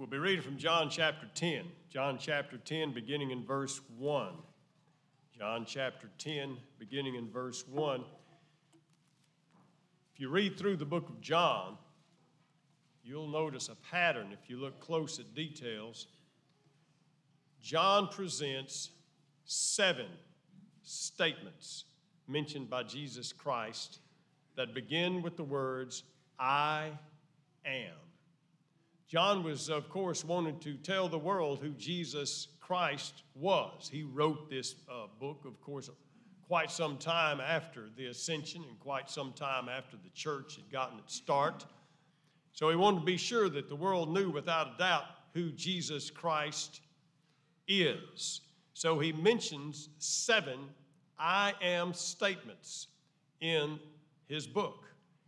We'll be reading from John chapter 10. John chapter 10, beginning in verse 1. John chapter 10, beginning in verse 1. If you read through the book of John, you'll notice a pattern if you look close at details. John presents seven statements mentioned by Jesus Christ that begin with the words, I am. John was, of course, wanting to tell the world who Jesus Christ was. He wrote this uh, book, of course, quite some time after the ascension and quite some time after the church had gotten its start. So he wanted to be sure that the world knew without a doubt who Jesus Christ is. So he mentions seven I am statements in his book.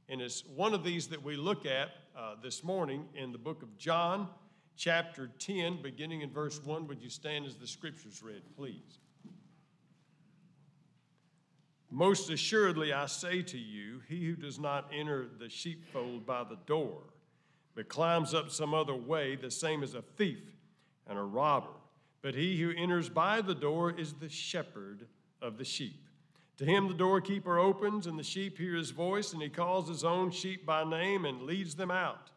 And it's one of these that we look at uh, this morning in the book of John, chapter 10, beginning in verse 1. Would you stand as the scriptures read, please? Most assuredly, I say to you, he who does not enter the sheepfold by the door, but climbs up some other way, the same as a thief and a robber. But he who enters by the door is the shepherd of the sheep. To him the doorkeeper opens, and the sheep hear his voice, and he calls his own sheep by name and leads them out.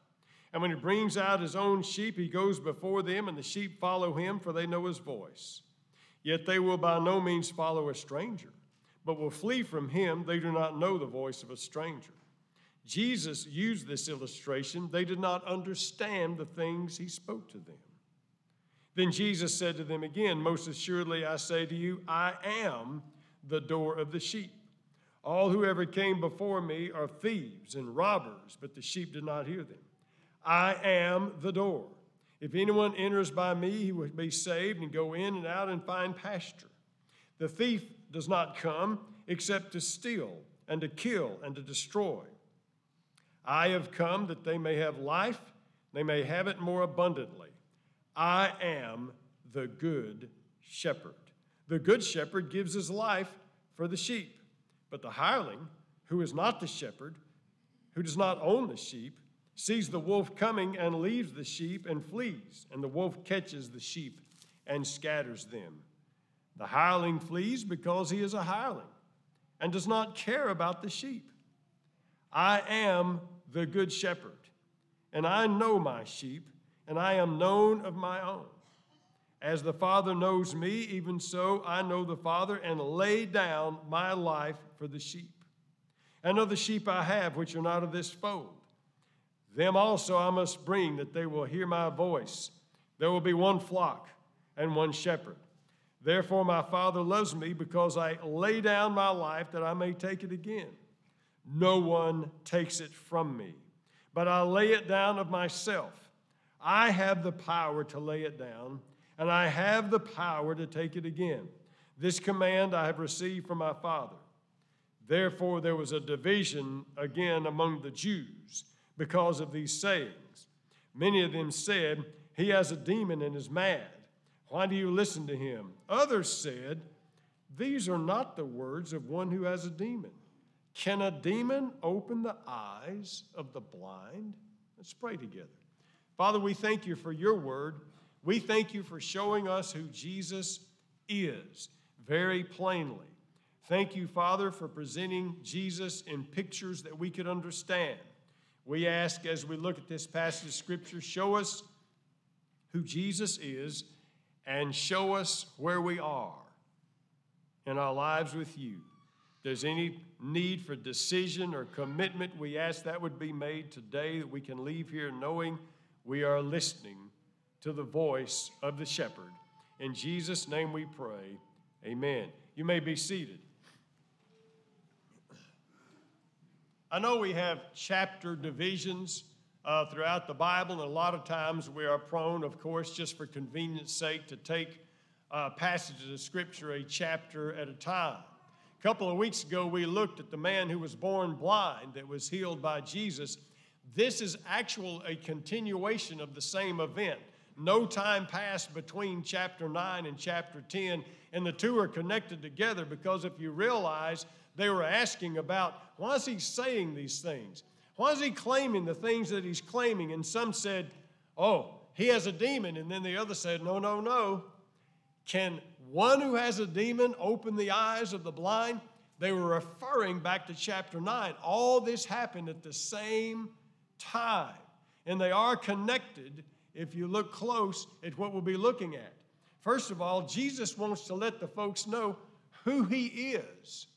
And when he brings out his own sheep, he goes before them, and the sheep follow him, for they know his voice. Yet they will by no means follow a stranger, but will flee from him. They do not know the voice of a stranger. Jesus used this illustration. They did not understand the things he spoke to them. Then Jesus said to them again, Most assuredly I say to you, I am the door of the sheep. All who ever came before me are thieves and robbers, but the sheep did not hear them. I am the door. If anyone enters by me, he will be saved and go in and out and find pasture. The thief does not come except to steal and to kill and to destroy. I have come that they may have life, they may have it more abundantly. I am the good shepherd. The good shepherd gives his life for the sheep. But the hireling, who is not the shepherd, who does not own the sheep, sees the wolf coming and leaves the sheep and flees, and the wolf catches the sheep and scatters them. The hireling flees because he is a hireling and does not care about the sheep. I am the good shepherd, and I know my sheep, and I am known of my own. As the Father knows me, even so I know the Father, and lay down my life for the sheep. And of the sheep I have, which are not of this fold, them also I must bring, that they will hear my voice. There will be one flock and one shepherd. Therefore, my Father loves me, because I lay down my life that I may take it again. No one takes it from me, but I lay it down of myself. I have the power to lay it down and I have the power to take it again. This command I have received from my Father. Therefore, there was a division again among the Jews because of these sayings. Many of them said, He has a demon and is mad. Why do you listen to him? Others said, These are not the words of one who has a demon. Can a demon open the eyes of the blind? Let's pray together. Father, we thank you for your word. We thank you for showing us who Jesus is very plainly. Thank you, Father, for presenting Jesus in pictures that we could understand. We ask as we look at this passage of Scripture, show us who Jesus is and show us where we are in our lives with you. If there's any need for decision or commitment, we ask that would be made today, that we can leave here knowing we are listening to the voice of the shepherd. In Jesus' name we pray. Amen. You may be seated. I know we have chapter divisions uh, throughout the Bible, and a lot of times we are prone, of course, just for convenience sake, to take uh, passages of Scripture a chapter at a time. A couple of weeks ago, we looked at the man who was born blind that was healed by Jesus. This is actual a continuation of the same event no time passed between chapter 9 and chapter 10, and the two are connected together because if you realize they were asking about why is he saying these things? Why is he claiming the things that he's claiming? And some said, oh, he has a demon. And then the other said, No, no, no. Can one who has a demon open the eyes of the blind? They were referring back to chapter 9. All this happened at the same time. And they are connected if you look close at what we'll be looking at. First of all, Jesus wants to let the folks know who he is.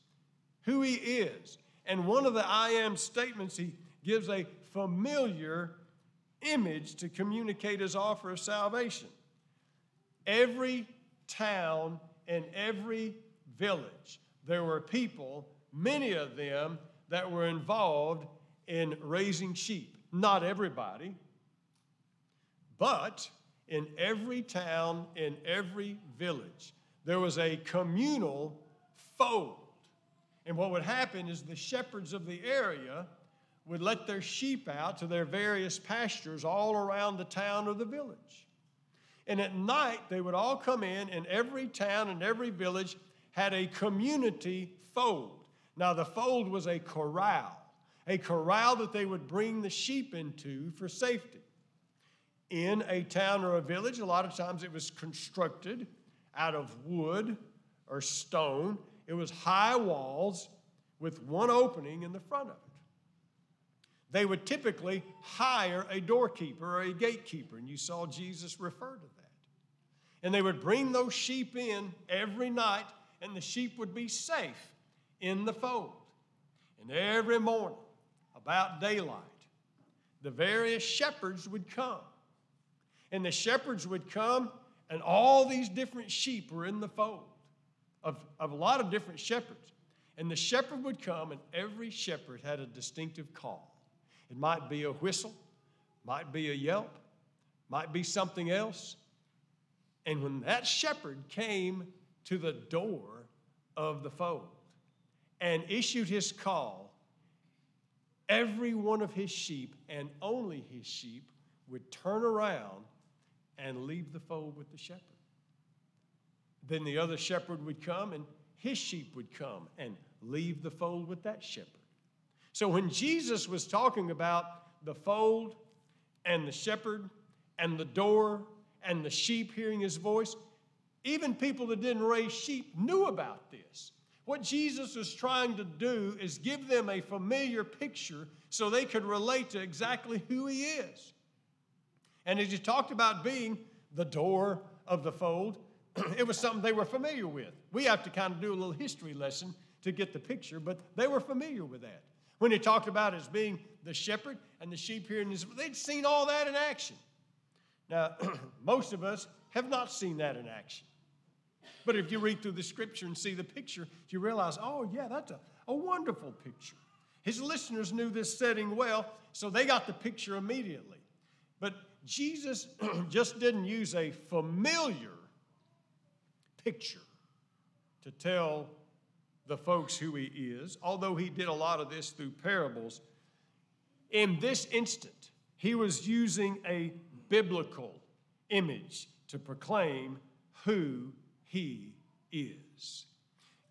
Who he is. And one of the I am statements, he gives a familiar image to communicate his offer of salvation. Every town and every village, there were people, many of them, that were involved in raising sheep. Not everybody, but in every town, in every village, there was a communal fold. And what would happen is the shepherds of the area would let their sheep out to their various pastures all around the town or the village. And at night, they would all come in, and every town and every village had a community fold. Now, the fold was a corral, a corral that they would bring the sheep into for safety. In a town or a village, a lot of times it was constructed out of wood or stone. It was high walls with one opening in the front of it they would typically hire a doorkeeper or a gatekeeper, and you saw Jesus refer to that. And they would bring those sheep in every night, and the sheep would be safe in the fold. And every morning, about daylight, the various shepherds would come. And the shepherds would come, and all these different sheep were in the fold of, of a lot of different shepherds. And the shepherd would come, and every shepherd had a distinctive call. It might be a whistle, might be a yelp, might be something else. And when that shepherd came to the door of the fold and issued his call, every one of his sheep and only his sheep would turn around and leave the fold with the shepherd. Then the other shepherd would come and his sheep would come and leave the fold with that shepherd. So when Jesus was talking about the fold and the shepherd and the door and the sheep hearing his voice, even people that didn't raise sheep knew about this. What Jesus was trying to do is give them a familiar picture so they could relate to exactly who he is. And as he talked about being the door of the fold, it was something they were familiar with. We have to kind of do a little history lesson to get the picture, but they were familiar with that. When he talked about as being the shepherd and the sheep hear, his, they'd seen all that in action. Now, most of us have not seen that in action. But if you read through the scripture and see the picture, you realize, oh, yeah, that's a, a wonderful picture. His listeners knew this setting well, so they got the picture immediately. But Jesus just didn't use a familiar picture to tell the folks who he is, although he did a lot of this through parables. In this instant, he was using a biblical image to proclaim who he is.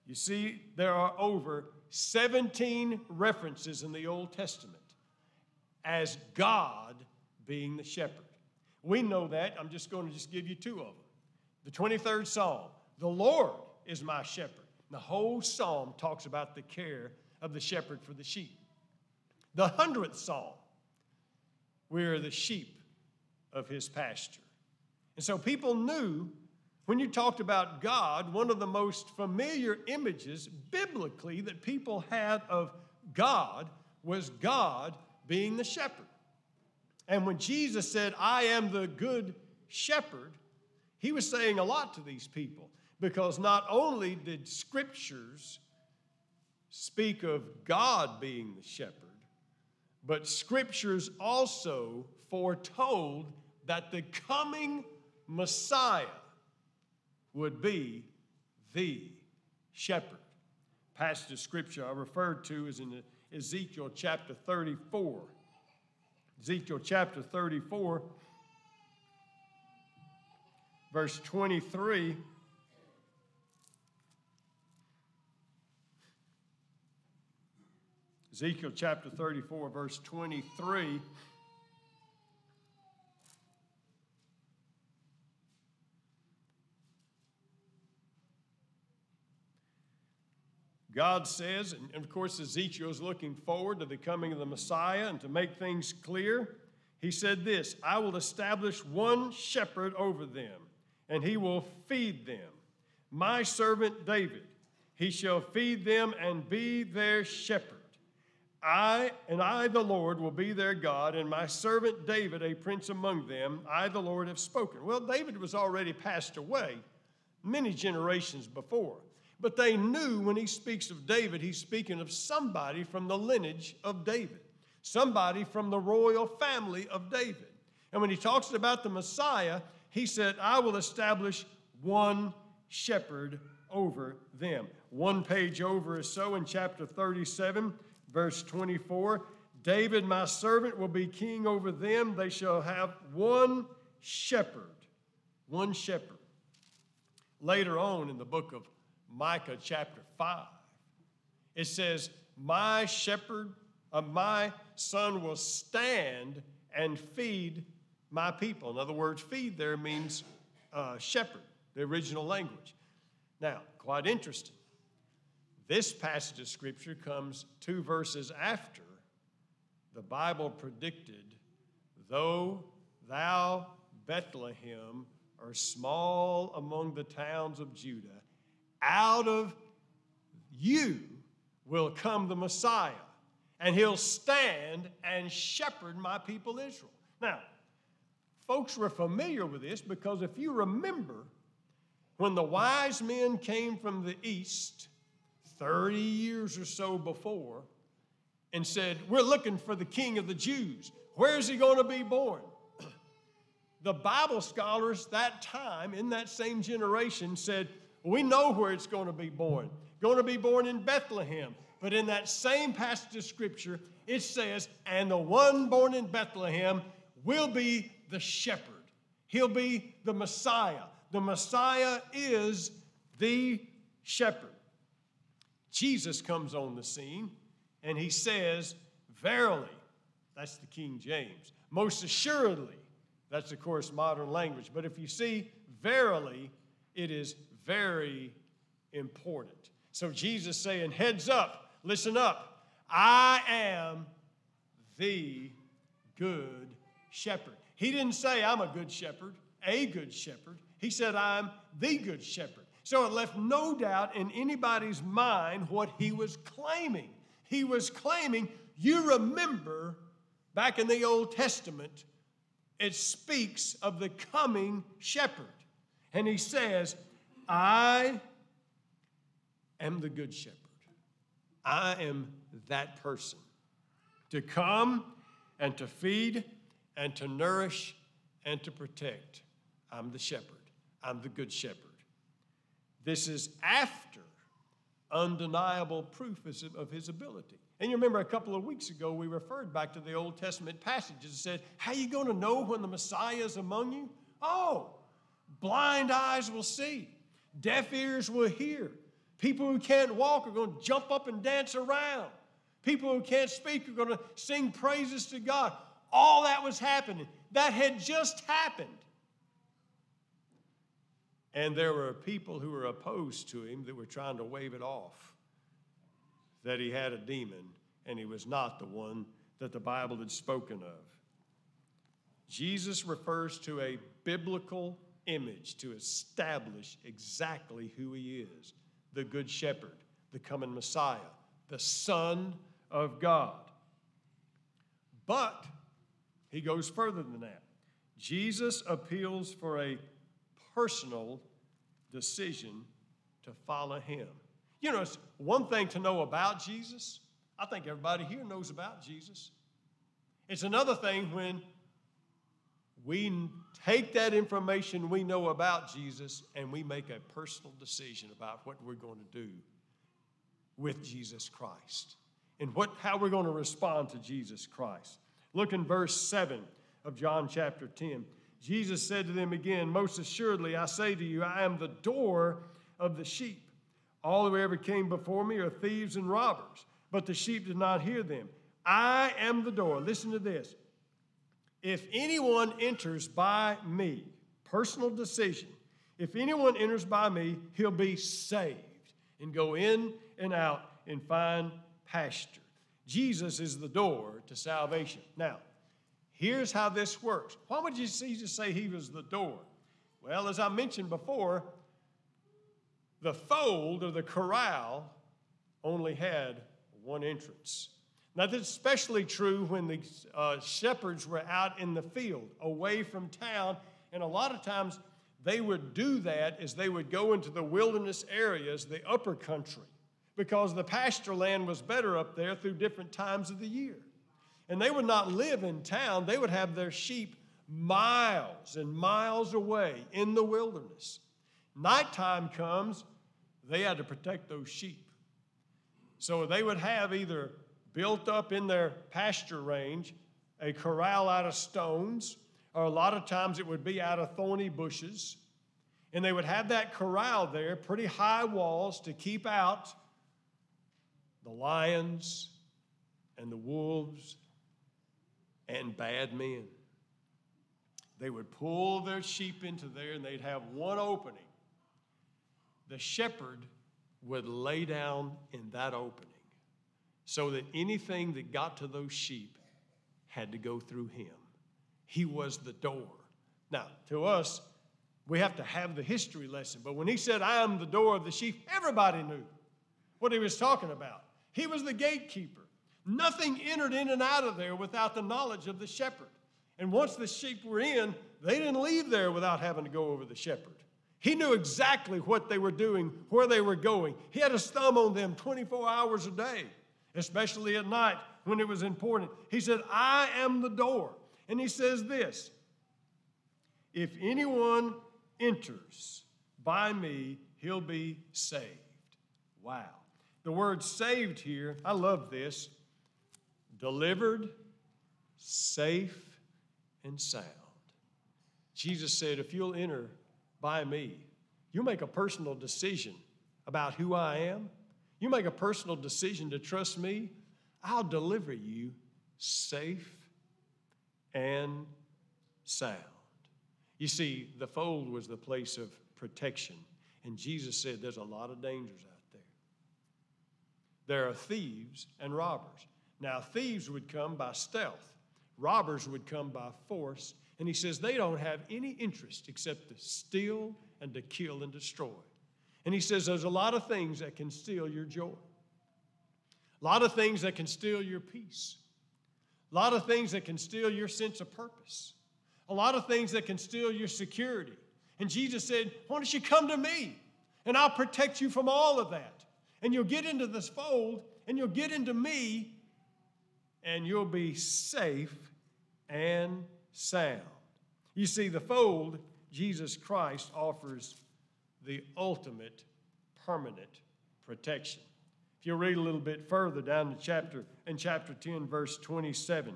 You see, there are over 17 references in the Old Testament as God being the shepherd. We know that. I'm just going to just give you two of them. The 23rd Psalm, the Lord is my shepherd. The whole psalm talks about the care of the shepherd for the sheep. The hundredth psalm, we are the sheep of his pasture. And so people knew when you talked about God, one of the most familiar images biblically that people had of God was God being the shepherd. And when Jesus said, I am the good shepherd, he was saying a lot to these people because not only did scriptures speak of God being the shepherd, but scriptures also foretold that the coming Messiah would be the shepherd. Passage of scripture I referred to is in Ezekiel chapter 34. Ezekiel chapter 34, verse 23 Ezekiel chapter 34, verse 23. God says, and of course, Ezekiel is looking forward to the coming of the Messiah, and to make things clear, he said this I will establish one shepherd over them, and he will feed them. My servant David, he shall feed them and be their shepherd. I and I, the Lord, will be their God, and my servant David, a prince among them, I, the Lord, have spoken. Well, David was already passed away many generations before. But they knew when he speaks of David, he's speaking of somebody from the lineage of David, somebody from the royal family of David. And when he talks about the Messiah, he said, I will establish one shepherd over them. One page over or so in chapter 37, verse 24 David, my servant, will be king over them. They shall have one shepherd. One shepherd. Later on in the book of Micah, chapter 5, it says, My shepherd, uh, my son will stand and feed my people. In other words, feed there means uh, shepherd, the original language. Now, quite interesting. This passage of Scripture comes two verses after the Bible predicted, Though thou, Bethlehem, are small among the towns of Judah, out of you will come the Messiah, and he'll stand and shepherd my people Israel. Now, folks were familiar with this because if you remember, when the wise men came from the east 30 years or so before and said, We're looking for the king of the Jews. Where's he going to be born? the Bible scholars that time, in that same generation, said, We know where it's going to be born. Going to be born in Bethlehem. But in that same passage of Scripture, it says, And the one born in Bethlehem will be the shepherd. He'll be the Messiah. The Messiah is the shepherd. Jesus comes on the scene and he says, Verily, that's the King James. Most assuredly, that's of course modern language. But if you see verily, it is very important. So Jesus saying, Heads up, listen up. I am the good shepherd. He didn't say, I'm a good shepherd, a good shepherd. He said, I'm the good shepherd. So it left no doubt in anybody's mind what he was claiming. He was claiming, you remember back in the Old Testament, it speaks of the coming shepherd. And he says, I am the good shepherd. I am that person to come and to feed and to nourish and to protect. I'm the shepherd. I'm the good shepherd. This is after undeniable proof of his ability. And you remember a couple of weeks ago, we referred back to the Old Testament passages and said, How are you going to know when the Messiah is among you? Oh, blind eyes will see, deaf ears will hear. People who can't walk are going to jump up and dance around. People who can't speak are going to sing praises to God. All that was happening. That had just happened. And there were people who were opposed to him that were trying to wave it off that he had a demon and he was not the one that the Bible had spoken of. Jesus refers to a biblical image to establish exactly who he is the Good Shepherd, the coming Messiah, the Son of God. But he goes further than that. Jesus appeals for a personal decision to follow him. You know, it's one thing to know about Jesus. I think everybody here knows about Jesus. It's another thing when we take that information we know about Jesus and we make a personal decision about what we're going to do with Jesus Christ and what, how we're going to respond to Jesus Christ. Look in verse 7 of John chapter 10. Jesus said to them again, Most assuredly, I say to you, I am the door of the sheep. All who ever came before me are thieves and robbers, but the sheep did not hear them. I am the door. Listen to this. If anyone enters by me, personal decision, if anyone enters by me, he'll be saved and go in and out and find pasture. Jesus is the door to salvation. Now, here's how this works. Why would Jesus say he was the door? Well, as I mentioned before, the fold or the corral only had one entrance. Now, that's especially true when the uh, shepherds were out in the field, away from town, and a lot of times they would do that as they would go into the wilderness areas, the upper country, because the pasture land was better up there through different times of the year. And they would not live in town, they would have their sheep miles and miles away in the wilderness. Nighttime comes, they had to protect those sheep. So they would have either built up in their pasture range a corral out of stones, or a lot of times it would be out of thorny bushes. And they would have that corral there, pretty high walls to keep out the lions and the wolves and bad men. They would pull their sheep into there and they'd have one opening. The shepherd would lay down in that opening so that anything that got to those sheep had to go through him. He was the door. Now, to us, we have to have the history lesson, but when he said, I am the door of the sheep, everybody knew what he was talking about. He was the gatekeeper. Nothing entered in and out of there without the knowledge of the shepherd. And once the sheep were in, they didn't leave there without having to go over the shepherd. He knew exactly what they were doing, where they were going. He had his thumb on them 24 hours a day, especially at night when it was important. He said, I am the door. And he says this If anyone enters by me, he'll be saved. Wow. The word saved here, I love this delivered, safe, and sound. Jesus said, If you'll enter by me, you make a personal decision about who I am, you make a personal decision to trust me, I'll deliver you safe and sound. You see, the fold was the place of protection, and Jesus said there's a lot of dangers out there. There are thieves and robbers. Now, thieves would come by stealth, robbers would come by force, and he says they don't have any interest except to steal and to kill and destroy. And he says there's a lot of things that can steal your joy, a lot of things that can steal your peace, a lot of things that can steal your sense of purpose, a lot of things that can steal your security. And Jesus said, Why don't you come to me and I'll protect you from all of that? And you'll get into this fold and you'll get into me and you'll be safe and sound. You see, the fold, Jesus Christ offers the ultimate permanent protection. If you read a little bit further down the chapter, in chapter 10, verse 27,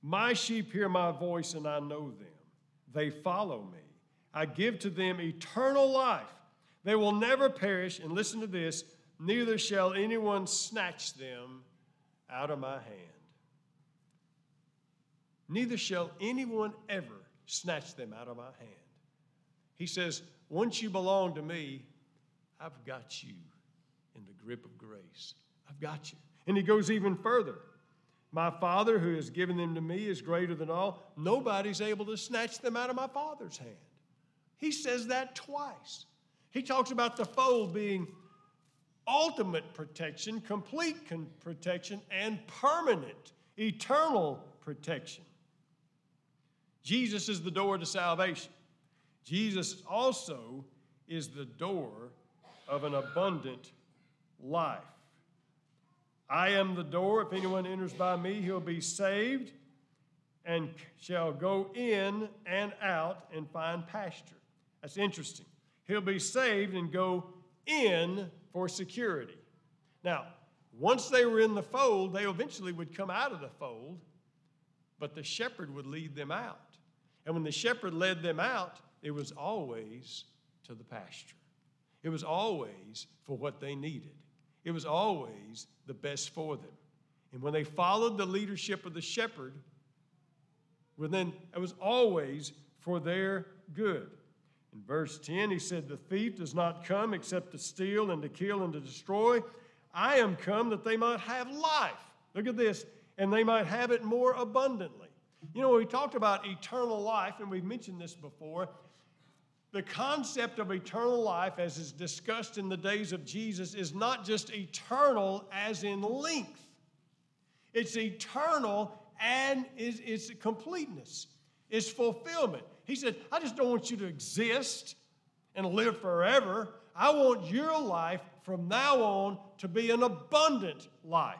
My sheep hear my voice, and I know them. They follow me. I give to them eternal life. They will never perish. And listen to this neither shall anyone snatch them out of my hand. Neither shall anyone ever snatch them out of my hand. He says, Once you belong to me, I've got you in the grip of grace. I've got you. And he goes even further. My Father, who has given them to me, is greater than all. Nobody's able to snatch them out of my Father's hand. He says that twice. He talks about the fold being ultimate protection, complete protection, and permanent, eternal protection. Jesus is the door to salvation. Jesus also is the door of an abundant life. I am the door. If anyone enters by me, he'll be saved and shall go in and out and find pasture. That's interesting. He'll be saved and go in for security. Now, once they were in the fold, they eventually would come out of the fold, but the shepherd would lead them out. And when the shepherd led them out, it was always to the pasture. It was always for what they needed. It was always the best for them. And when they followed the leadership of the shepherd, well, then it was always for their good. In verse 10, he said, The thief does not come except to steal and to kill and to destroy. I am come that they might have life. Look at this, and they might have it more abundantly. You know, we talked about eternal life, and we've mentioned this before. The concept of eternal life, as is discussed in the days of Jesus, is not just eternal as in length, it's eternal and is its completeness, its fulfillment. He said, I just don't want you to exist and live forever. I want your life from now on to be an abundant life.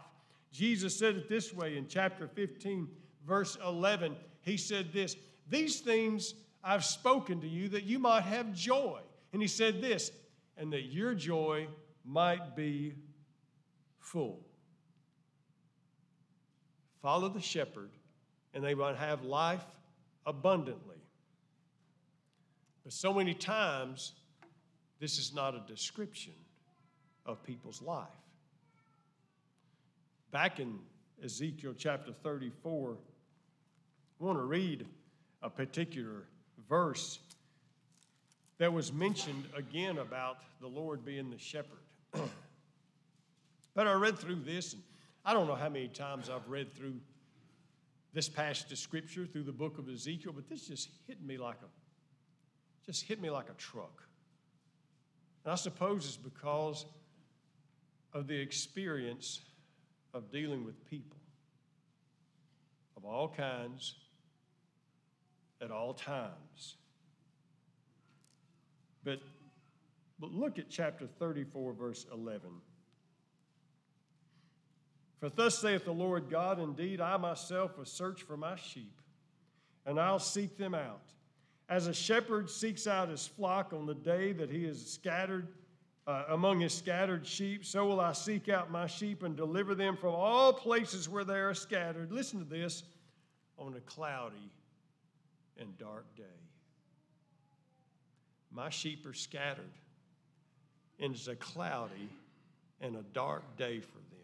Jesus said it this way in chapter 15, verse 11. He said this These things I've spoken to you that you might have joy. And he said this, and that your joy might be full. Follow the shepherd, and they might have life abundantly. But so many times, this is not a description of people's life. Back in Ezekiel chapter 34, I want to read a particular verse that was mentioned again about the Lord being the shepherd. but I read through this, and I don't know how many times I've read through this passage of scripture through the book of Ezekiel, but this just hit me like a just hit me like a truck. And I suppose it's because of the experience of dealing with people of all kinds at all times. But, but look at chapter 34, verse 11. For thus saith the Lord God, indeed, I myself will search for my sheep, and I'll seek them out. As a shepherd seeks out his flock on the day that he is scattered uh, among his scattered sheep, so will I seek out my sheep and deliver them from all places where they are scattered. Listen to this on a cloudy and dark day. My sheep are scattered, and it's a cloudy and a dark day for them.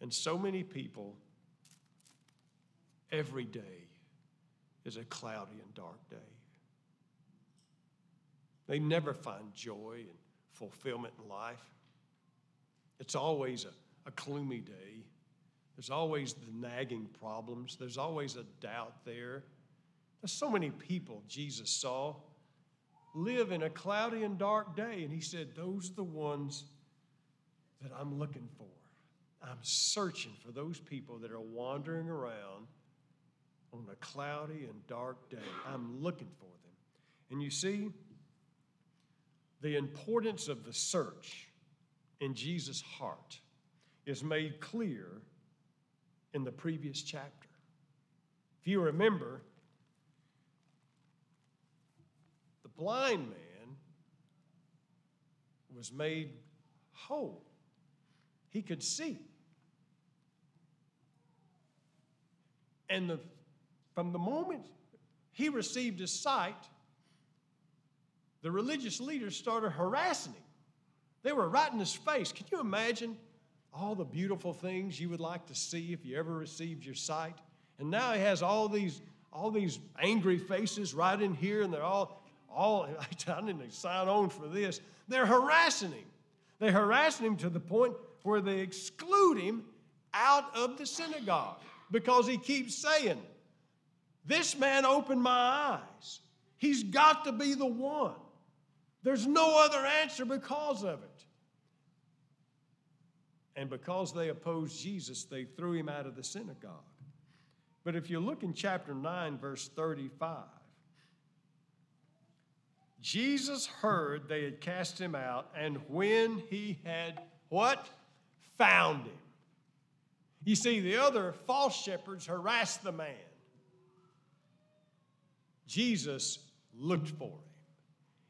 And so many people, every day is a cloudy and dark day. They never find joy and fulfillment in life. It's always a, a gloomy day. There's always the nagging problems. There's always a doubt there. There's so many people Jesus saw live in a cloudy and dark day, and he said, Those are the ones that I'm looking for. I'm searching for those people that are wandering around on a cloudy and dark day. I'm looking for them. And you see, the importance of the search in Jesus' heart is made clear in the previous chapter. If you remember, the blind man was made whole, he could see. And the, from the moment he received his sight, the religious leaders started harassing him. They were right in his face. Can you imagine all the beautiful things you would like to see if you ever received your sight? And now he has all these, all these angry faces right in here, and they're all, all I didn't sign on for this. They're harassing him. They're harassing him to the point where they exclude him out of the synagogue because he keeps saying, This man opened my eyes. He's got to be the one. There's no other answer because of it. And because they opposed Jesus, they threw him out of the synagogue. But if you look in chapter 9, verse 35, Jesus heard they had cast him out, and when he had what? Found him. You see, the other false shepherds harassed the man. Jesus looked for him.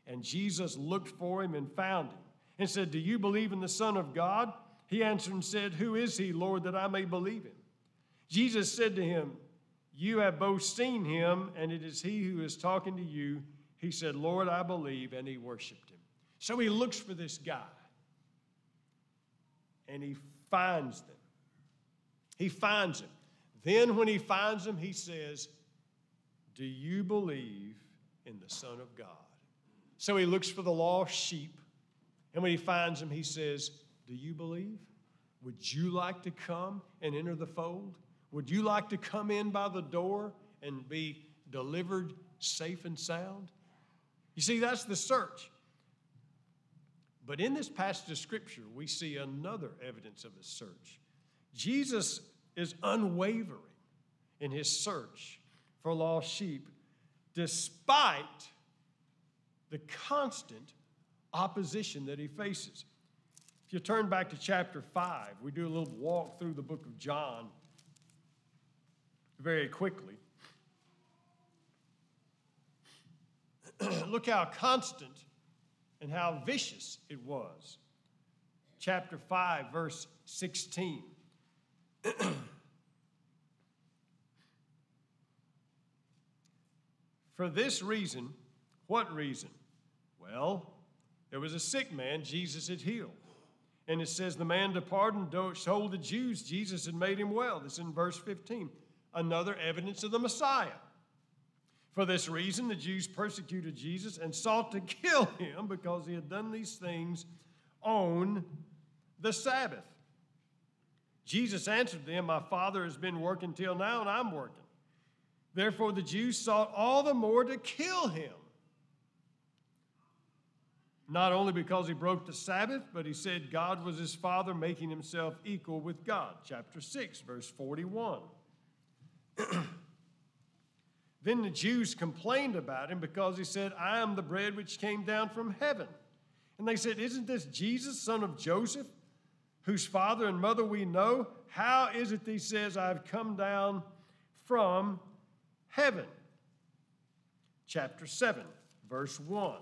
And Jesus looked for him and found him and said, Do you believe in the Son of God? He answered and said, Who is he, Lord, that I may believe him? Jesus said to him, You have both seen him, and it is he who is talking to you. He said, Lord, I believe, and he worshiped him. So he looks for this guy, and he finds them. He finds him. Then, when he finds him, he says, Do you believe in the Son of God? So he looks for the lost sheep. And when he finds them, he says, Do you believe? Would you like to come and enter the fold? Would you like to come in by the door and be delivered safe and sound? You see, that's the search. But in this passage of Scripture, we see another evidence of the search. Jesus is unwavering in his search for lost sheep, despite the constant opposition that he faces. If you turn back to chapter 5, we do a little walk through the book of John very quickly. Look how constant and how vicious it was. Chapter 5, verse 16. For this reason, what reason? Well, there was a sick man Jesus had healed. And it says, The man departed and told the Jews Jesus had made him well. This is in verse 15. Another evidence of the Messiah. For this reason, the Jews persecuted Jesus and sought to kill him because he had done these things on the Sabbath. Jesus answered them, My Father has been working till now, and I'm working. Therefore, the Jews sought all the more to kill him. Not only because he broke the Sabbath, but he said God was his Father, making himself equal with God. Chapter 6, verse 41. then the Jews complained about him because he said, I am the bread which came down from heaven. And they said, Isn't this Jesus, son of Joseph, whose father and mother we know? How is it that he says, I've come down from heaven. Chapter 7, verse 1.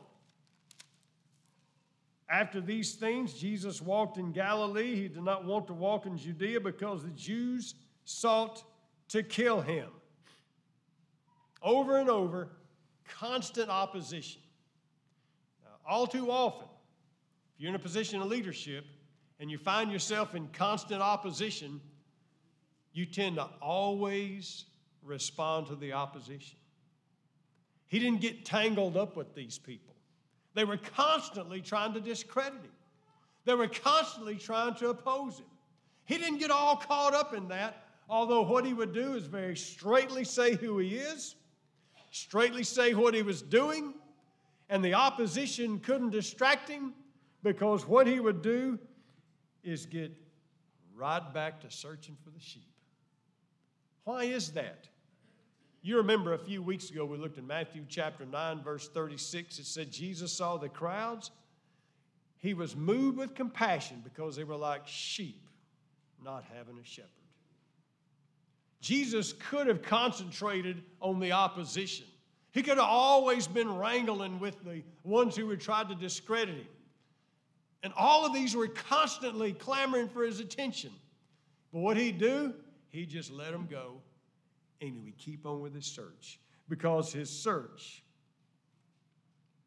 After these things, Jesus walked in Galilee. He did not want to walk in Judea because the Jews sought to kill him. Over and over, constant opposition. Now, all too often, if you're in a position of leadership and you find yourself in constant opposition, you tend to always respond to the opposition. He didn't get tangled up with these people. They were constantly trying to discredit him, they were constantly trying to oppose him. He didn't get all caught up in that, although what he would do is very straightly say who he is, straightly say what he was doing, and the opposition couldn't distract him because what he would do is get right back to searching for the sheep. Why is that? You remember a few weeks ago we looked in Matthew chapter 9, verse 36. It said, Jesus saw the crowds. He was moved with compassion because they were like sheep not having a shepherd. Jesus could have concentrated on the opposition. He could have always been wrangling with the ones who had tried to discredit him. And all of these were constantly clamoring for his attention. But what he'd do, he just let them go and he would keep on with his search because his search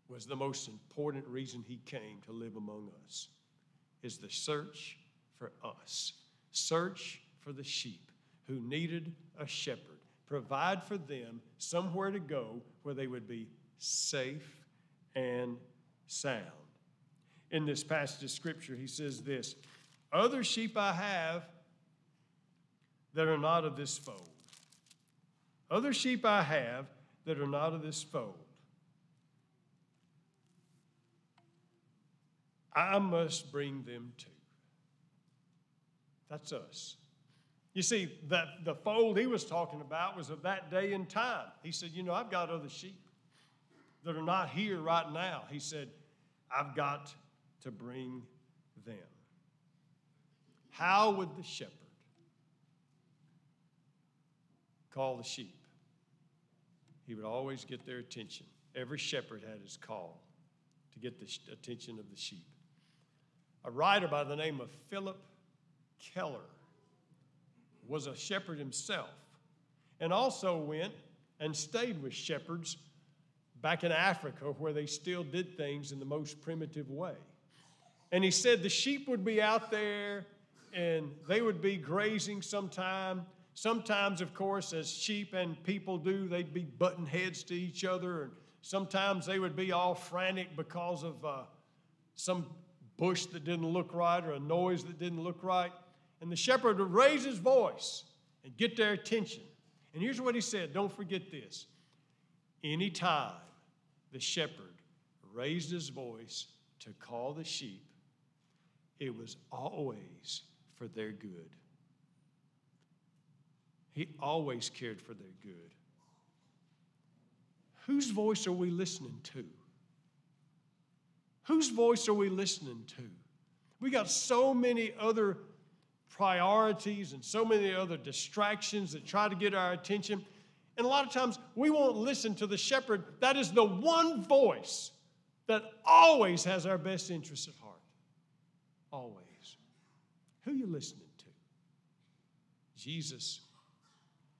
was the most important reason he came to live among us is the search for us search for the sheep who needed a shepherd provide for them somewhere to go where they would be safe and sound in this passage of scripture he says this other sheep i have that are not of this fold other sheep I have that are not of this fold. I must bring them too. That's us. You see, that the fold he was talking about was of that day and time. He said, You know, I've got other sheep that are not here right now. He said, I've got to bring them. How would the shepherd call the sheep? he would always get their attention. Every shepherd had his call to get the attention of the sheep. A writer by the name of Phillip Keller was a shepherd himself and also went and stayed with shepherds back in Africa where they still did things in the most primitive way. And he said the sheep would be out there and they would be grazing sometime Sometimes, of course, as sheep and people do, they'd be butting heads to each other and sometimes they would be all frantic because of uh, some bush that didn't look right or a noise that didn't look right. And the shepherd would raise his voice and get their attention. And here's what he said don't forget this. Anytime the shepherd raised his voice to call the sheep, it was always for their good. He always cared for their good. Whose voice are we listening to? Whose voice are we listening to? We got so many other priorities and so many other distractions that try to get our attention. And a lot of times we won't listen to the shepherd. That is the one voice that always has our best interests at heart. Always. Who are you listening to? Jesus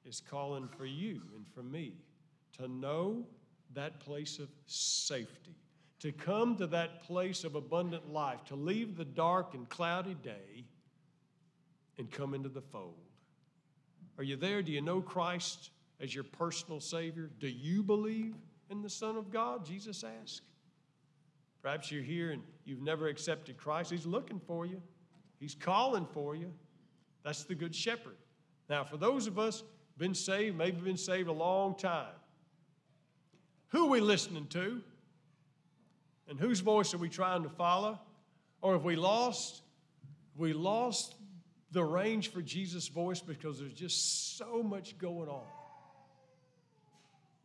is calling for you and for me to know that place of safety, to come to that place of abundant life, to leave the dark and cloudy day and come into the fold. Are you there? Do you know Christ as your personal Savior? Do you believe in the Son of God? Jesus asked. Perhaps you're here and you've never accepted Christ. He's looking for you, He's calling for you. That's the Good Shepherd. Now, for those of us been saved, maybe been saved a long time, who are we listening to? And whose voice are we trying to follow? Or have we lost? We lost the range for Jesus' voice because there's just so much going on.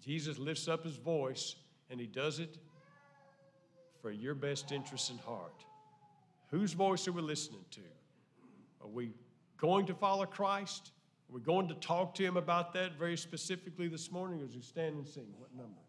Jesus lifts up his voice and he does it for your best interest and heart. Whose voice are we listening to? Are we going to follow Christ? Are we going to talk to him about that very specifically this morning as we stand and sing? What number?